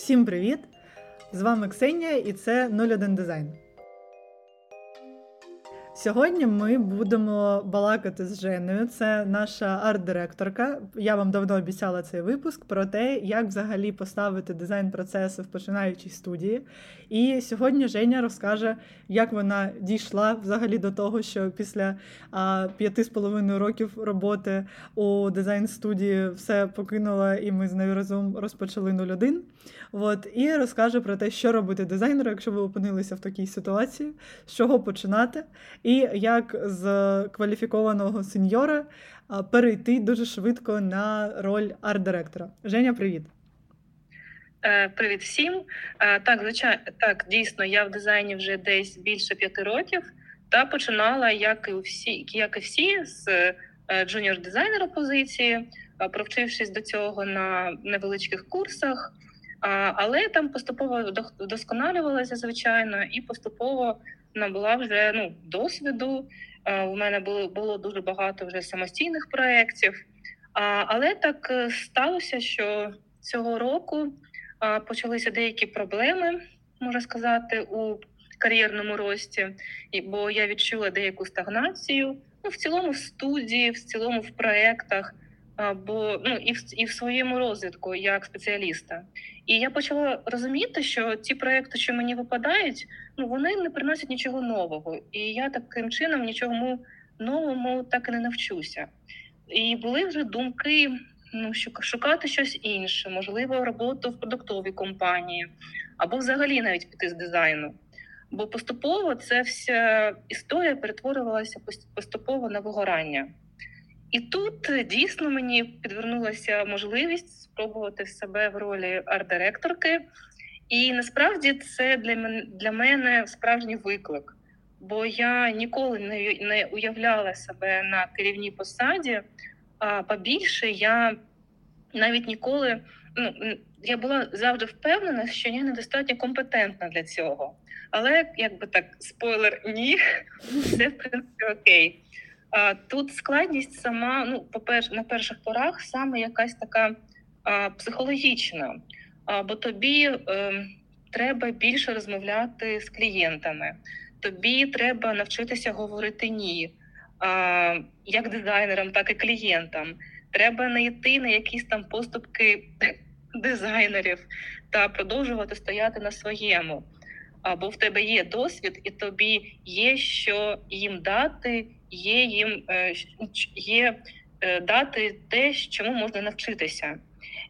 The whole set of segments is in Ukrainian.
Всім привіт! З вами Ксенія і це 01 Дизайн. Сьогодні ми будемо балакати з Женою. Це наша арт-директорка. Я вам давно обіцяла цей випуск про те, як взагалі поставити дизайн процеси в починаючій студії. І сьогодні Женя розкаже, як вона дійшла взагалі до того, що після п'яти з половиною років роботи у дизайн студії все покинула, і ми з нею разом розпочали 01. От, і розкаже про те, що робити дизайнеру, якщо ви опинилися в такій ситуації, з чого починати, як з кваліфікованого сеньора перейти дуже швидко на роль арт-директора. Женя, привіт. Е, привіт всім. Е, так, звичайно, так, дійсно, я в дизайні вже десь більше п'яти років та починала, як і всі, як і всі, з junior дизайнера позиції, провчившись до цього на невеличких курсах. Але там поступово вдосконалювалася, звичайно, і поступово набула вже ну, досвіду. У мене було було дуже багато вже самостійних проєктів. Але так е, сталося, що цього року почалися деякі проблеми, можна сказати, у кар'єрному рості, бо я відчула деяку стагнацію. Ну, в цілому в студії, в цілому в проєктах бо ну і в і в своєму розвитку як спеціаліста. І я почала розуміти, що ті проекти, що мені випадають, ну вони не приносять нічого нового. І я таким чином нічому новому так і не навчуся. І були вже думки ну, шукати щось інше, можливо, роботу в продуктовій компанії, або взагалі навіть піти з дизайну. Бо поступово ця вся історія перетворювалася поступово на вигорання. І тут е, дійсно мені підвернулася можливість спробувати себе в ролі арт-директорки. І насправді це для мене для мене справжній виклик, бо я ніколи не не уявляла себе на керівній посаді. А побільше я навіть ніколи ну я була завжди впевнена, що я недостатньо компетентна для цього. Але якби так спойлер, ні, все в принципі окей. Тут складність сама, ну, по перше, на перших порах саме якась така а, психологічна, а, бо тобі е, треба більше розмовляти з клієнтами, тобі треба навчитися говорити ні, а, як дизайнерам, так і клієнтам. Треба не йти на якісь там поступки дизайнерів та продовжувати стояти на своєму. Або в тебе є досвід, і тобі є що їм дати є їм е, є е, дати те, чому можна навчитися.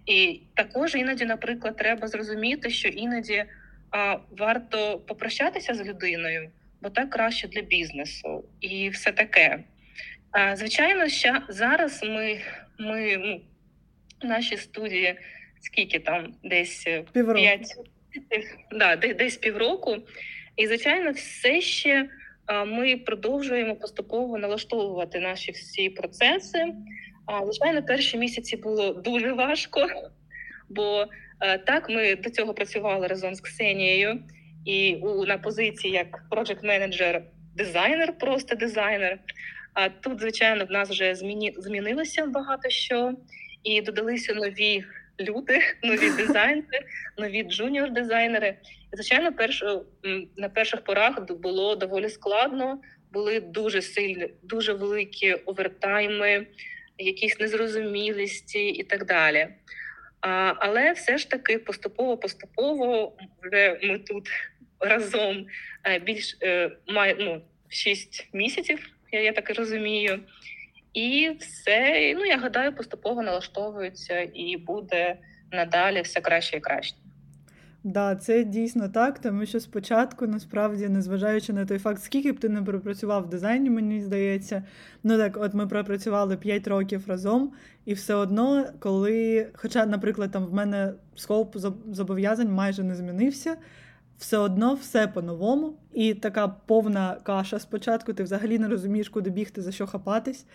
І також іноді, наприклад, треба зрозуміти, що іноді а, варто попрощатися з людиною, бо так краще для бізнесу і все таке. А, Звичайно, що зараз ми ми ну, в нашій студії скільки там десь півроку. 5, да, десь півроку, і звичайно, все ще ми продовжуємо поступово налаштовувати наші всі процеси. Звичайно, перші місяці було дуже важко, бо е, так ми до цього працювали разом з Ксенією і у на позиції як проджект менеджер дизайнер, просто дизайнер. А тут, звичайно, в нас вже зміні змінилося багато що, і додалися нові люди, нові дизайнери, нові джуніор-дизайнери. І, звичайно, перш, на перших порах було доволі складно. Були дуже сильні, дуже великі овертайми, якісь незрозумілості і так далі. А, Але все ж таки поступово-поступово вже ми тут разом е, більш е, має ну, 6 місяців, я, я так і розумію. І все, ну я гадаю, поступово налаштовується і буде надалі все краще і краще. Да, це дійсно так, тому що спочатку, насправді, незважаючи на той факт, скільки б ти не пропрацював в дизайні, мені здається, ну так, от ми пропрацювали 5 років разом, і все одно, коли, хоча, наприклад, там в мене скоп зобов'язань майже не змінився, все одно все по-новому, і така повна каша спочатку, ти взагалі не розумієш, куди бігти, за що хапатись.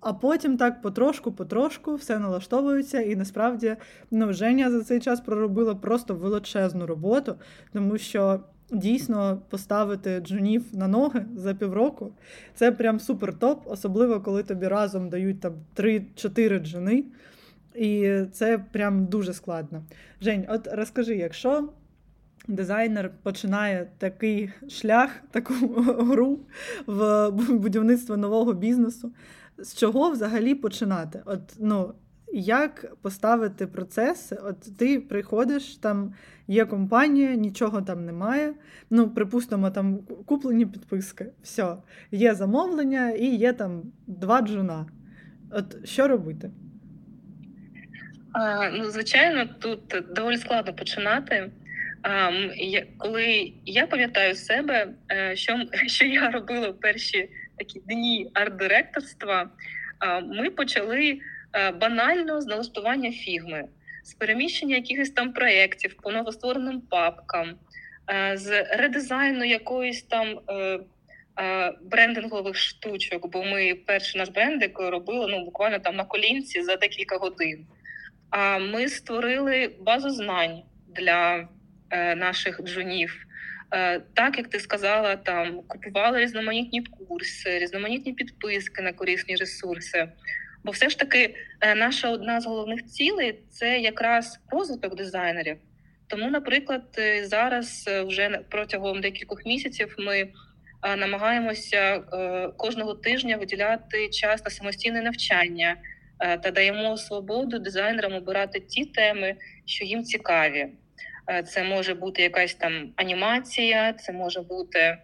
А потім так потрошку-потрошку все налаштовується, і насправді ну, Женя за цей час проробила просто величезну роботу, тому що дійсно поставити джунів на ноги за півроку це прям супер топ, особливо коли тобі разом дають там 3-4 джуни. І це прям дуже складно. Жень, от розкажи, якщо дизайнер починає такий шлях, таку гру в будівництво нового бізнесу, з чого взагалі починати? От, ну, як поставити процеси? От ти приходиш, там є компанія, нічого там немає. Ну, припустимо, там куплені підписки. Все, є замовлення і є там два джуна. От що робити? А, ну, звичайно, тут доволі складно починати. А, коли я пам'ятаю себе, е, що, що я робила в перші такі дні арт-директорства, ми почали е, банально з налаштування фігми, з переміщення якихось там проєктів по новоствореним папкам, е, з редизайну якоїсь там брендингових штучок, бо ми перший наш брендик робили ну, буквально там на колінці за декілька годин. А ми створили базу знань для наших джунів. Е, так як ти сказала, там купували різноманітні курси, різноманітні підписки на корисні ресурси. Бо все ж таки, е, наша одна з головних цілей це якраз розвиток дизайнерів. Тому, наприклад, е, зараз е, вже протягом декількох місяців ми е, намагаємося е, кожного тижня виділяти час на самостійне навчання. Е, та даємо свободу дизайнерам обирати ті теми, що їм цікаві. Е, це може бути якась там анімація, це може бути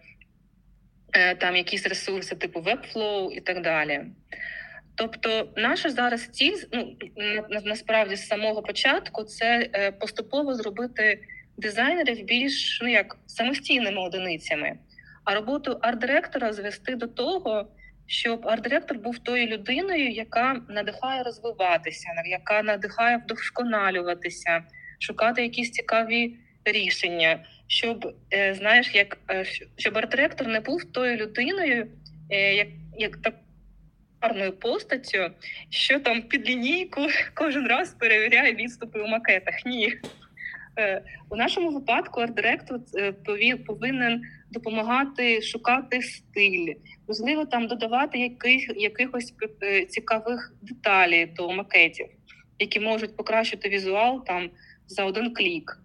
е, там якісь ресурси, типу Webflow і так далі. Тобто, наша зараз ціль ну, насправді з самого початку це поступово зробити дизайнерів більш ну як самостійними одиницями, а роботу арт-директора звести до того, щоб арт-директор був тою людиною, яка надихає розвиватися, яка надихає вдосконалюватися, шукати якісь цікаві рішення, щоб е, знаєш, як е, щоб арт-директор не був тою людиною, е, як як так гарною постаттю, що там під лінійку кожен раз перевіряє відступи у макетах. Ні. У нашому випадку арт-директор повинен допомагати шукати стиль, можливо, там додавати яких, якихось цікавих деталей до макетів, які можуть покращити візуал там за один клік.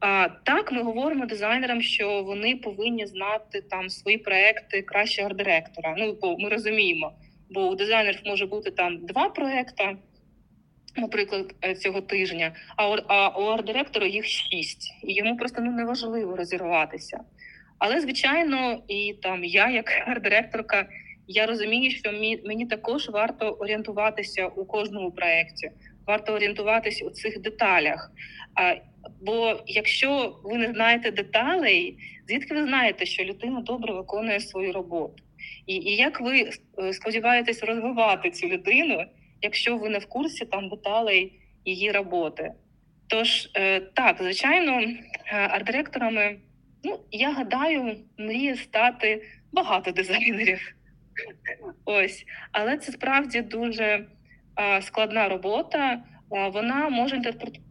А так ми говоримо дизайнерам, що вони повинні знати там свої проекти краще арт-директора. Ну бо ми розуміємо, бо у дизайнерів може бути там два проекти, наприклад, е, цього тижня, а у арт-директора їх шість, і йому просто ну неважливо розірватися. Але звичайно, і там я, як арт-директорка, я розумію, що мені також варто орієнтуватися у кожному проєкті, варто орієнтуватися у цих деталях. А, Бо якщо ви не знаєте деталей, звідки ви знаєте, що людина добре виконує свою роботу? І і як ви е, сподіваєтесь розвивати цю людину, якщо ви не в курсі там деталей її роботи? Тож е, так, звичайно, е, арт-директорами Ну, я гадаю, мріє стати багато дизайнерів. Ось, але це справді дуже складна робота. А, вона може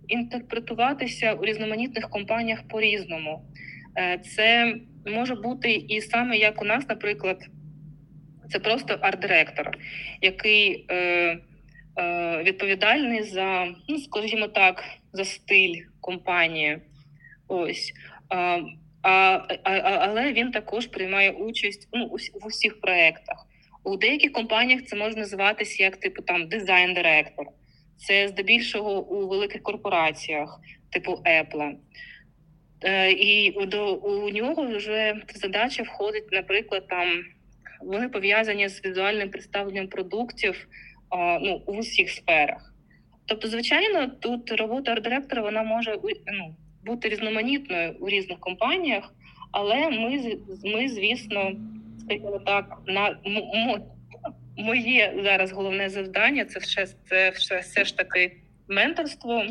інтерпретуватися у різноманітних компаніях по-різному. Е, це може бути і саме як у нас, наприклад, це просто арт-директор, який е, е, відповідальний за, ну скажімо так, за стиль компанії. Ось. А, а, Але він також приймає участь ну, в усіх проєктах. У деяких компаніях це може називатися як типу там дизайн-директор. Це здебільшого у великих корпораціях, типу Apple. Е, і до у нього вже задача входить, наприклад, там вони пов'язані з візуальним представленням продуктів ну, у всіх сферах. Тобто, звичайно, тут робота арт-директора вона може ну, бути різноманітною у різних компаніях, але ми, ми звісно, скажімо так, на моє зараз головне завдання це все, це все, все ж таки менторство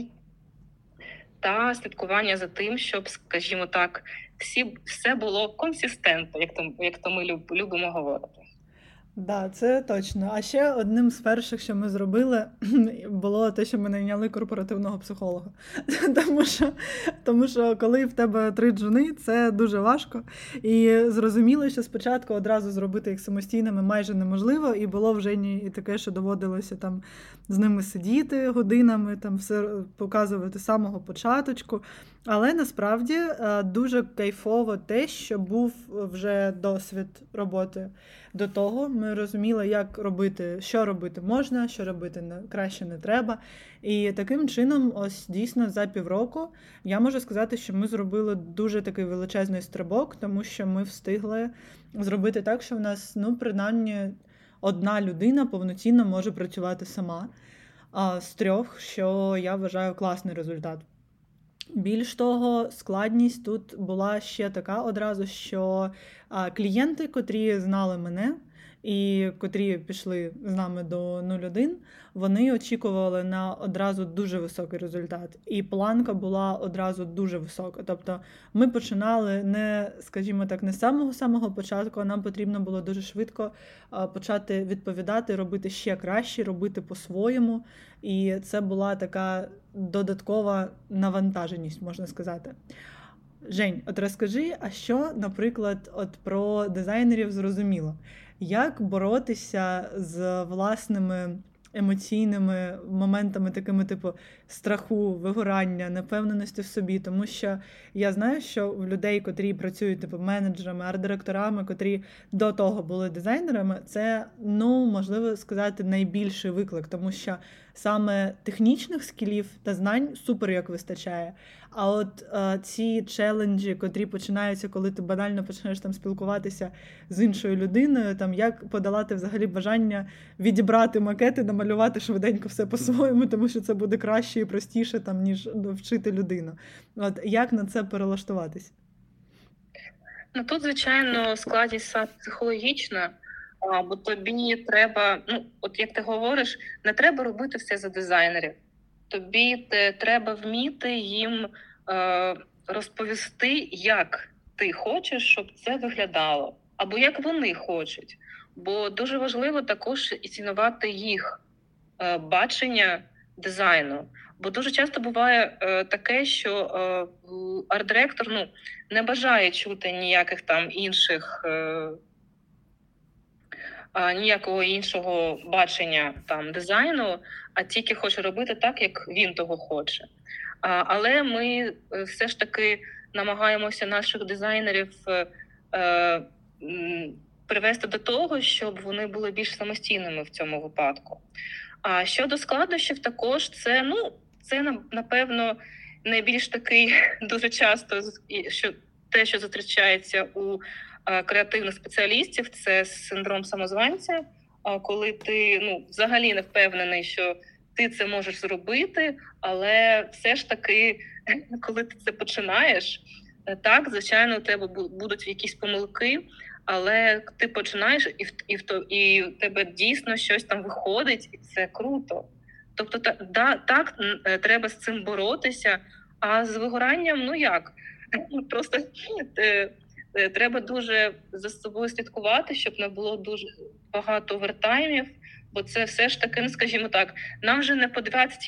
та слідкування за тим, щоб, скажімо так, всі все було консистентно, як то як то ми люб, любимо говорити. Да, це точно. А ще одним з перших, що ми зробили, було те, що ми найняли корпоративного психолога. Тому що, тому що коли в тебе три джуни, це дуже важко. І зрозуміло, що спочатку одразу зробити їх самостійними майже неможливо, і було в Жені і таке, що доводилося там з ними сидіти годинами, там все показувати з самого початочку. Але насправді е, дуже кайфово те, що був вже досвід роботи до того. Ми розуміли, як робити, що робити можна, що робити краще не треба. І таким чином, ось дійсно за півроку, я можу сказати, що ми зробили дуже такий величезний стрибок, тому що ми встигли зробити так, що в нас, ну, принаймні, одна людина повноцінно може працювати сама а, з трьох, що я вважаю класний результат. Більш того, складність тут була ще така одразу, що клієнти, котрі знали мене і котрі пішли з нами до 01, вони очікували на одразу дуже високий результат. І планка була одразу дуже висока. Тобто ми починали не, скажімо так, не з самого самого початку, а нам потрібно було дуже швидко почати відповідати, робити ще краще, робити по-своєму. І це була така додаткова навантаженість, можна сказати. Жень, от розкажи, а що, наприклад, от про дизайнерів зрозуміло, як боротися з власними емоційними моментами, такими, типу, страху, вигорання, непевненості в собі. Тому що я знаю, що в людей, котрі працюють типу менеджерами, арт-директорами, котрі до того були дизайнерами, це ну можливо сказати найбільший виклик, тому що саме технічних скілів та знань супер як вистачає. А от е, ці челенджі, котрі починаються, коли ти банально починаєш там спілкуватися з іншою людиною, там як подолати взагалі бажання відібрати макети, намалювати швиденько все по-своєму, тому що це буде краще і простіше, там ніж вчити людину. От як на це перелаштуватись? Ну тут, звичайно, складність психологічна. Бо тобі треба, ну от як ти говориш, не треба робити все за дизайнерів. Тобі те, треба вміти їм е, розповісти, як ти хочеш, щоб це виглядало, або як вони хочуть. Бо дуже важливо також і цінувати їх е, бачення дизайну. Бо дуже часто буває е, таке, що е, арт-директор ну, не бажає чути ніяких там інших. Е, ніякого іншого бачення там дизайну, а тільки хоче робити так, як він того хоче. Але ми е, все ж таки намагаємося наших дизайнерів е, е, привести до того, щоб вони були більш самостійними в цьому випадку. А щодо складнощів, також це ну це напевно найбільш такий дуже часто що те, що зустрічається у Е, креативних спеціалістів це синдром самозванця. Коли ти ну взагалі не впевнений, що ти це можеш зробити, але все ж таки, коли ти це починаєш, е, так звичайно, у тебе будуть якісь помилки, але ти починаєш і в і в то і в тебе дійсно щось там виходить, і це круто. Тобто, та, да, так е, треба з цим боротися. А з вигоранням, ну як просто Е, треба дуже за собою слідкувати, щоб не було дуже багато овертаймів, бо це все ж таки, ну скажімо так, нам вже не по 20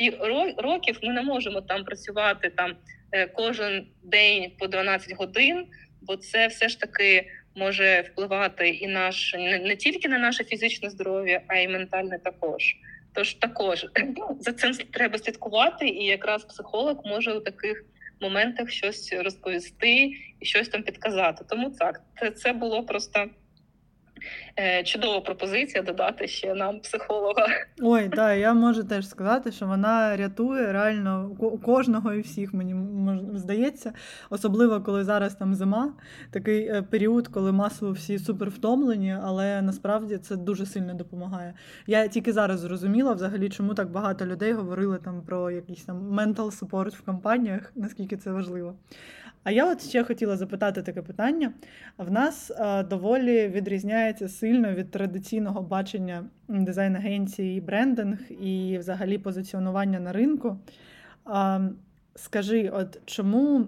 років. Ми не можемо там працювати там е, кожен день по 12 годин, бо це все ж таки може впливати і наш не, не тільки на наше фізичне здоров'я, а й ментальне також. Тож також за цим треба слідкувати, і якраз психолог може у таких моментах щось розповісти і щось там підказати. Тому так, це, було просто. Е, чудова пропозиція додати ще нам психолога. Ой, да, я можу теж сказати, що вона рятує реально кожного і всіх, мені здається. Особливо, коли зараз там зима, такий е, період, коли масово всі супер втомлені, але насправді це дуже сильно допомагає. Я тільки зараз зрозуміла, взагалі, чому так багато людей говорили там про якийсь там mental support в компаніях, наскільки це важливо. А я от ще хотіла запитати таке питання. В нас а, доволі відрізняється сильно від традиційного бачення дизайн-агенції, брендинг і взагалі позиціонування на ринку. Скажи, от чому,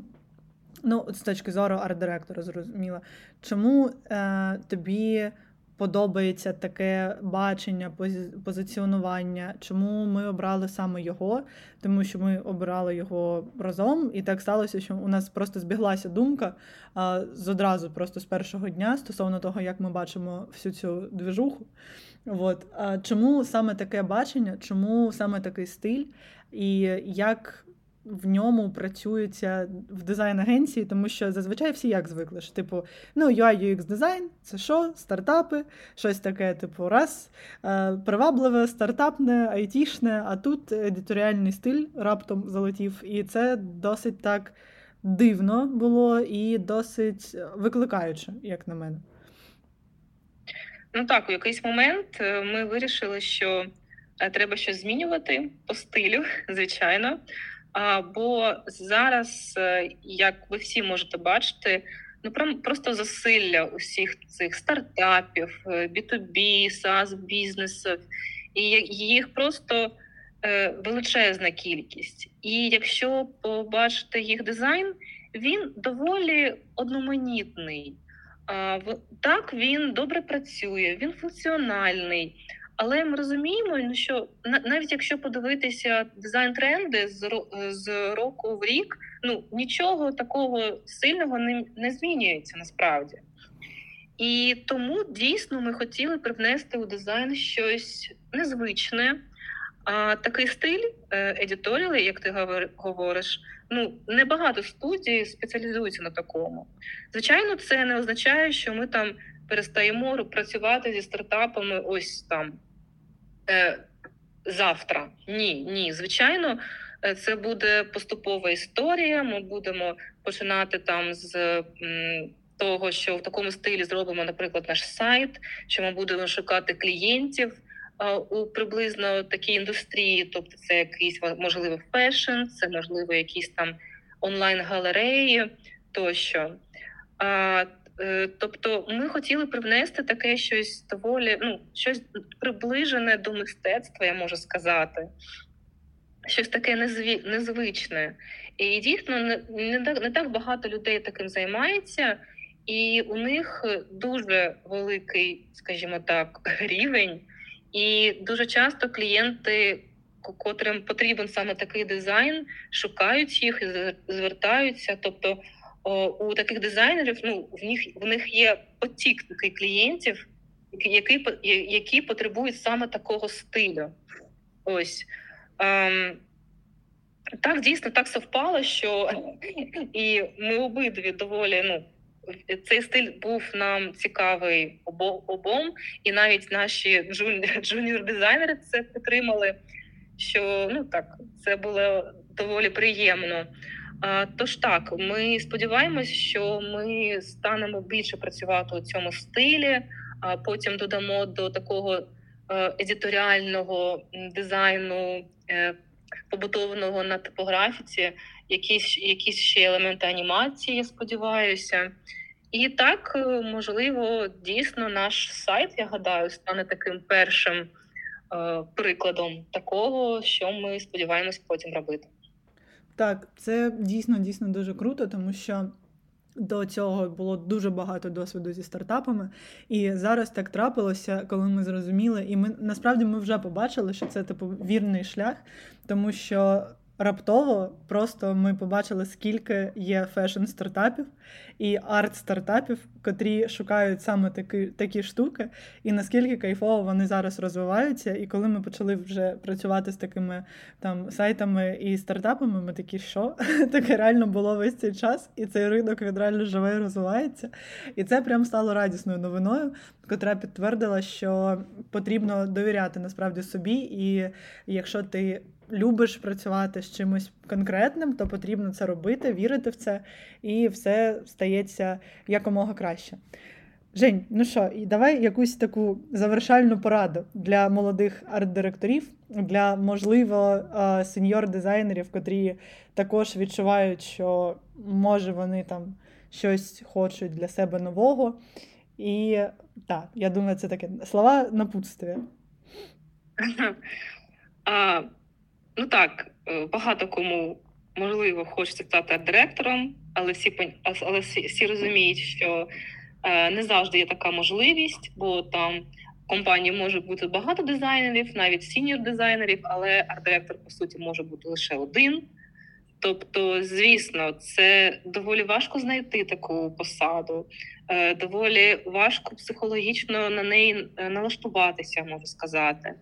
ну, от з точки зору арт-директора, зрозуміло, чому е, тобі подобається таке бачення, пози- позиціонування. Чому ми обрали саме його? Тому що ми обирали його разом, і так сталося, що у нас просто збіглася думка а, з одразу, просто з першого дня стосовно того, як ми бачимо всю цю движуху. От. А чому саме таке бачення, чому саме такий стиль, і як в ньому працюється в дизайн-агенції, тому що зазвичай всі як звикли, що, типу, ну, UI UX дизайн це що? Стартапи, щось таке, типу, раз, е, привабливе, стартапне, айтішне, а тут едиторіальний стиль раптом залетів. І це досить так дивно було і досить викликаюче, як на мене. Ну так, у якийсь момент е, ми вирішили, що е, треба щось змінювати по стилю, звичайно. Бо зараз, е, як ви всі можете бачити, ну прям просто засилля усіх цих стартапів, B2B, SaaS бізнесів, і їх просто величезна кількість. І якщо побачити їх дизайн, він доволі одноманітний. Так, він добре працює, він функціональний. Але ми розуміємо, ну, що навіть якщо подивитися дизайн-тренди з року в рік, ну нічого такого сильного не, не змінюється насправді. І тому дійсно ми хотіли привнести у дизайн щось незвичне. А такий стиль едіторіли, як ти говориш, ну небагато студій спеціалізуються на такому. Звичайно, це не означає, що ми там перестаємо працювати зі стартапами ось там е, завтра. Ні, ні. Звичайно, е, це буде поступова історія. Ми будемо починати там з. М, того, що в такому стилі зробимо, наприклад, наш сайт, що ми будемо шукати клієнтів у приблизно такій індустрії, тобто це якийсь можливо fashion, це можливо якісь там онлайн-галереї тощо. А, е, Тобто ми хотіли привнести таке щось доволі, ну, щось приближене до мистецтва, я можу сказати, щось таке незві... незвичне. І дійсно не, так, не так багато людей таким займається, і у них дуже великий, скажімо так, рівень. І дуже часто клієнти, котрим потрібен саме такий дизайн, шукають їх і звертаються. Тобто у таких дизайнерів ну в них в них є потік таких клієнтів, які які потребують саме такого стилю. Ось ем, так дійсно так совпало, що і ми обидві доволі ну цей стиль був нам цікавий обом, і навіть наші джуніор-дизайнери це підтримали. Що ну так, це було доволі приємно. Тож так, ми сподіваємось, що ми станемо більше працювати у цьому стилі, а потім додамо до такого е, едиторіального дизайну, е, побутованого на типографіці, якісь якісь ще елементи анімації, я сподіваюся. І так, е, можливо, дійсно наш сайт, я гадаю, стане таким першим прикладом такого, що ми сподіваємось потім робити. Так, це дійсно дійсно дуже круто, тому що до цього було дуже багато досвіду зі стартапами. І зараз так трапилося, коли ми зрозуміли, і ми насправді ми вже побачили, що це типу вірний шлях, тому що раптово просто ми побачили, скільки є фешн-стартапів і арт-стартапів, котрі шукають саме такі такі штуки, і наскільки кайфово вони зараз розвиваються. І коли ми почали вже працювати з такими там сайтами і стартапами, ми такі, що таке реально було весь цей час, і цей ринок він реально живе і розвивається. І це прям стало радісною новиною, котра підтвердила, що потрібно довіряти насправді собі, і якщо ти любиш працювати з чимось конкретним, то потрібно це робити, вірити в це, і все стається якомога краще. Жень, ну що, і давай якусь таку завершальну пораду для молодих арт-директорів, для можливо сеньор-дизайнерів, котрі також відчувають, що може вони там щось хочуть для себе нового. І так, я думаю, це таке слова напутствия. Ну так, е, багато кому можливо хочеться стати директором, але всі але всі, розуміють, що Е, Не завжди є така можливість, бо там в компанії може бути багато дизайнерів, навіть senior дизайнерів, але арт-директор, по суті, може бути лише один. Тобто, звісно, це доволі важко знайти таку посаду, е, доволі важко психологічно на неї налаштуватися, можу сказати.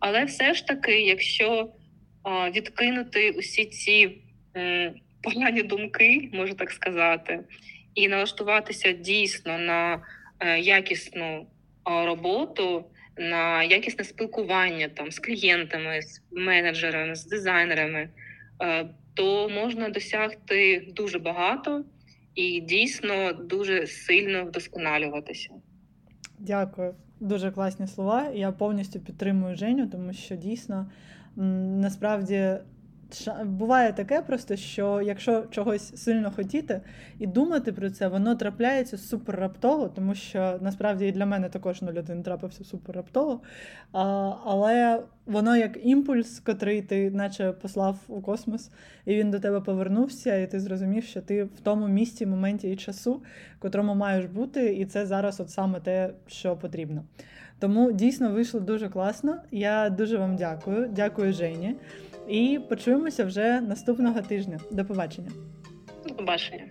Але все ж таки, якщо відкинути усі ці погані думки, можу так сказати, і налаштуватися дійсно на е, якісну роботу, на якісне спілкування там з клієнтами, з менеджерами, з дизайнерами, е, то можна досягти дуже багато і дійсно дуже сильно вдосконалюватися. Дякую. Дуже класні слова. Я повністю підтримую Женю, тому що дійсно насправді буває таке просто, що якщо чогось сильно хотіти і думати про це, воно трапляється супер раптово, тому що насправді і для мене також 01 трапився супер раптово. Але воно як імпульс, котрий ти наче послав у космос, і він до тебе повернувся, і ти зрозумів, що ти в тому місці, моменті і часу, котрому маєш бути, і це зараз от саме те, що потрібно. Тому дійсно вийшло дуже класно. Я дуже вам дякую. Дякую, Жені. І почуємося вже наступного тижня. До побачення. До побачення.